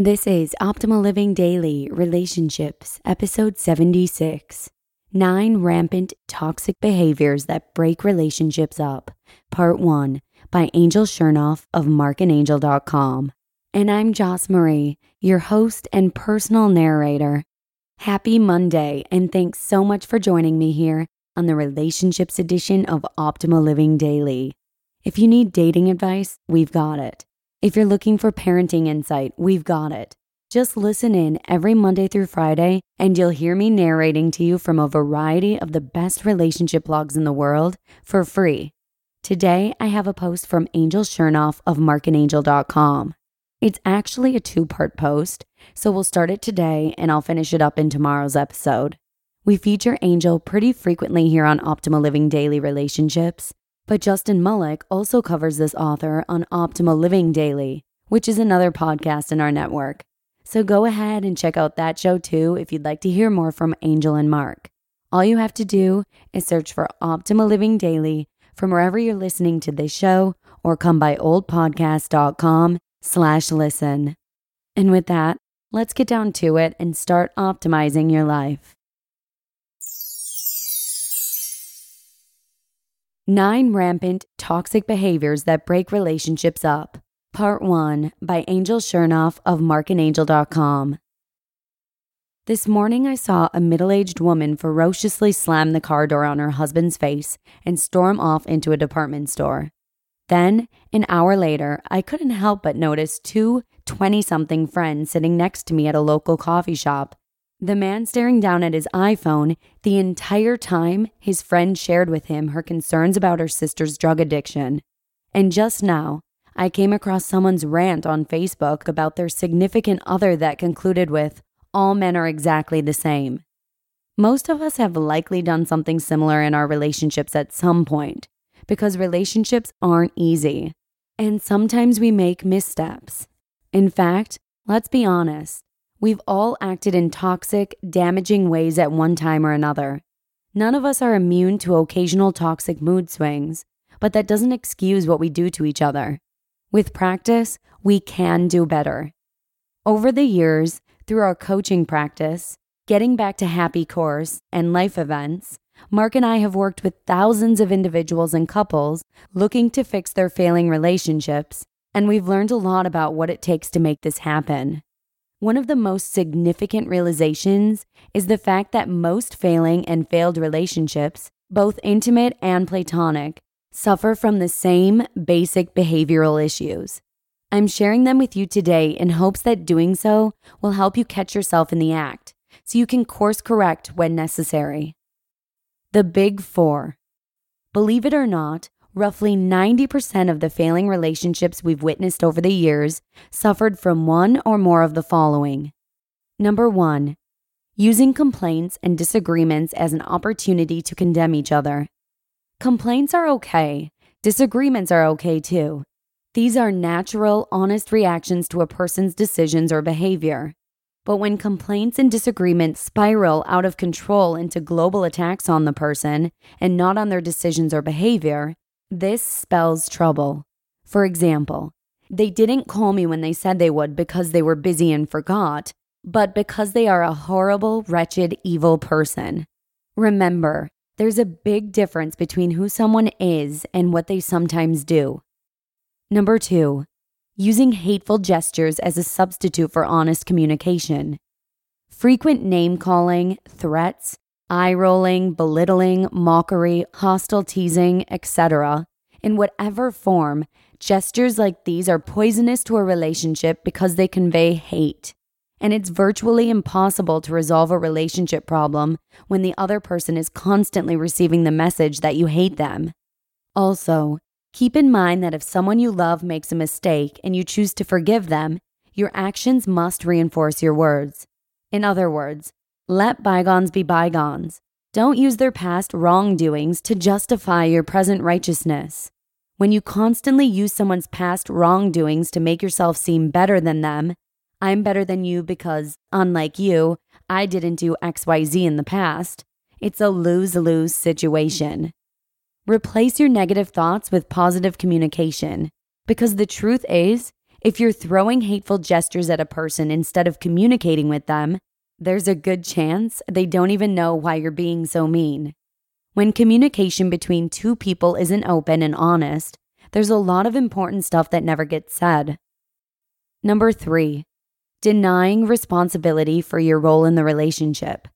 This is Optimal Living Daily Relationships, episode 76 Nine Rampant Toxic Behaviors That Break Relationships Up, part 1 by Angel Chernoff of marcandangel.com. And I'm Joss Marie, your host and personal narrator. Happy Monday, and thanks so much for joining me here on the Relationships edition of Optimal Living Daily. If you need dating advice, we've got it. If you're looking for parenting insight, we've got it. Just listen in every Monday through Friday, and you'll hear me narrating to you from a variety of the best relationship blogs in the world for free. Today, I have a post from Angel Chernoff of marcandangel.com. It's actually a two part post, so we'll start it today and I'll finish it up in tomorrow's episode. We feature Angel pretty frequently here on Optimal Living Daily Relationships, but Justin Malik also covers this author on Optimal Living Daily, which is another podcast in our network. So go ahead and check out that show too if you'd like to hear more from Angel and Marc. All you have to do is search for Optimal Living Daily from wherever you're listening to this show or come by oldpodcast.com slash listen. And with that, let's get down to it and start optimizing your life. Nine Rampant Toxic Behaviors That Break Relationships Up, Part 1 by Angel Chernoff of marcandangel.com. This morning, I saw a middle aged woman ferociously slam the car door on her husband's face and storm off into a department store. Then, an hour later, I couldn't help but notice two 20 something friends sitting next to me at a local coffee shop. The man staring down at his iPhone the entire time his friend shared with him her concerns about her sister's drug addiction. And just now, I came across someone's rant on Facebook about their significant other that concluded with, All men are exactly the same. Most of us have likely done something similar in our relationships at some point, because relationships aren't easy. And sometimes we make missteps. In fact, let's be honest, we've all acted in toxic, damaging ways at one time or another. None of us are immune to occasional toxic mood swings, but that doesn't excuse what we do to each other. With practice, we can do better. Over the years, through our coaching practice, getting back to happy course, and life events, Marc and I have worked with thousands of individuals and couples looking to fix their failing relationships, and we've learned a lot about what it takes to make this happen. One of the most significant realizations is the fact that most failing and failed relationships, both intimate and platonic, suffer from the same basic behavioral issues. I'm sharing them with you today in hopes that doing so will help you catch yourself in the act so you can course correct when necessary. The Big Four. Believe it or not, roughly 90% of the failing relationships we've witnessed over the years suffered from one or more of the following. Number one, using complaints and disagreements as an opportunity to condemn each other. Complaints are okay, disagreements are okay too. These are natural, honest reactions to a person's decisions or behavior. But when complaints and disagreements spiral out of control into global attacks on the person and not on their decisions or behavior, this spells trouble. For example, they didn't call me when they said they would because they were busy and forgot, but because they are a horrible, wretched, evil person. Remember, there's a big difference between who someone is and what they sometimes do. Number two, using hateful gestures as a substitute for honest communication, frequent name calling, threats, eye rolling, belittling, mockery, hostile teasing, etc. In whatever form, gestures like these are poisonous to a relationship because they convey hate. And it's virtually impossible to resolve a relationship problem when the other person is constantly receiving the message that you hate them. Also, keep in mind that if someone you love makes a mistake and you choose to forgive them, your actions must reinforce your words. In other words, let bygones be bygones. Don't use their past wrongdoings to justify your present righteousness. When you constantly use someone's past wrongdoings to make yourself seem better than them, I'm better than you because, unlike you, I didn't do XYZ in the past, it's a lose lose situation. Replace your negative thoughts with positive communication. Because the truth is, if you're throwing hateful gestures at a person instead of communicating with them, there's a good chance they don't even know why you're being so mean. When communication between two people isn't open and honest, there's a lot of important stuff that never gets said. Number three, denying responsibility for your role in the relationship.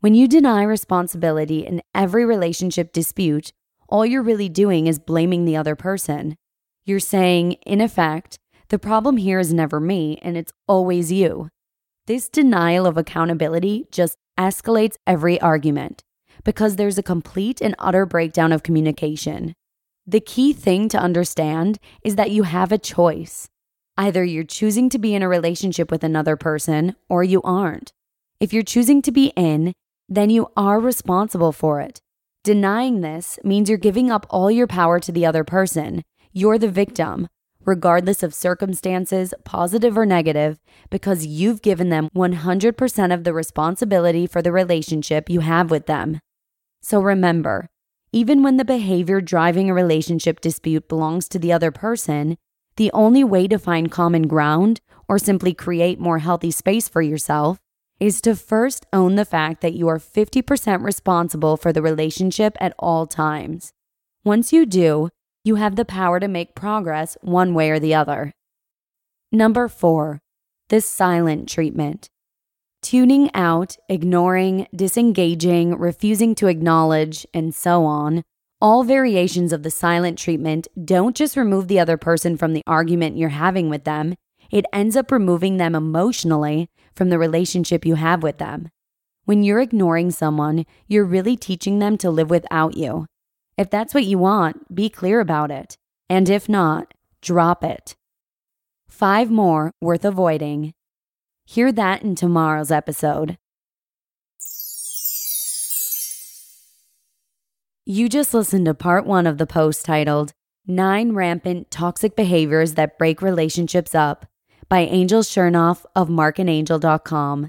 When you deny responsibility in every relationship dispute, all you're really doing is blaming the other person. You're saying, in effect, the problem here is never me and it's always you. This denial of accountability just escalates every argument because there's a complete and utter breakdown of communication. The key thing to understand is that you have a choice. Either you're choosing to be in a relationship with another person or you aren't. If you're choosing to be in, then you are responsible for it. Denying this means you're giving up all your power to the other person. You're the victim, regardless of circumstances, positive or negative, because you've given them 100% of the responsibility for the relationship you have with them. So remember, even when the behavior driving a relationship dispute belongs to the other person, the only way to find common ground or simply create more healthy space for yourself is to first own the fact that you are 50% responsible for the relationship at all times. Once you do, you have the power to make progress one way or the other. Number four, the silent treatment. Tuning out, ignoring, disengaging, refusing to acknowledge, and so on. All variations of the silent treatment don't just remove the other person from the argument you're having with them, it ends up removing them emotionally from the relationship you have with them. When you're ignoring someone, you're really teaching them to live without you. If that's what you want, be clear about it. And if not, drop it. Five more worth avoiding. Hear that in tomorrow's episode. You just listened to part one of the post titled Nine Rampant Toxic Behaviors That Break Relationships Up by Angel Chernoff of marcandangel.com.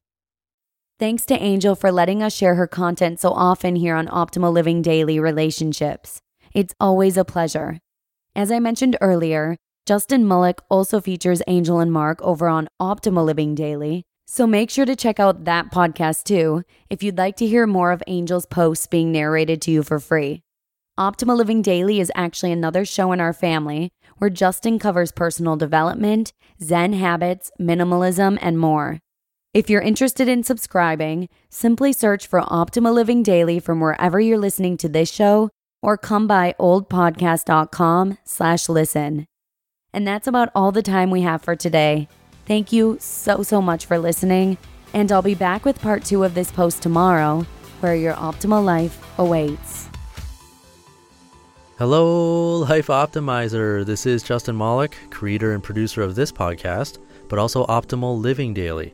Thanks to Angel for letting us share her content so often here on Optimal Living Daily Relationships. It's always a pleasure. As I mentioned earlier, Justin Malik also features Angel and Marc over on Optimal Living Daily, so make sure to check out that podcast too if you'd like to hear more of Angel's posts being narrated to you for free. Optimal Living Daily is actually another show in our family where Justin covers personal development, Zen habits, minimalism, and more. If you're interested in subscribing, simply search for Optimal Living Daily from wherever you're listening to this show or come by oldpodcast.com slash listen. And that's about all the time we have for today. Thank you so, so much for listening, and I'll be back with part two of this post tomorrow, where your optimal life awaits. Hello, Life Optimizer. This is Justin Malik, creator and producer of this podcast, but also Optimal Living Daily,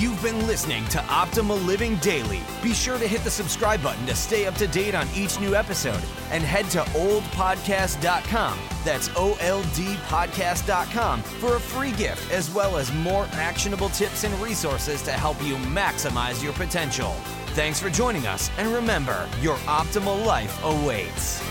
You've been listening to Optimal Living Daily. Be sure to hit the subscribe button to stay up to date on each new episode and head to oldpodcast.com. That's O L D podcast.com for a free gift as well as more actionable tips and resources to help you maximize your potential. Thanks for joining us, and remember, your optimal life awaits.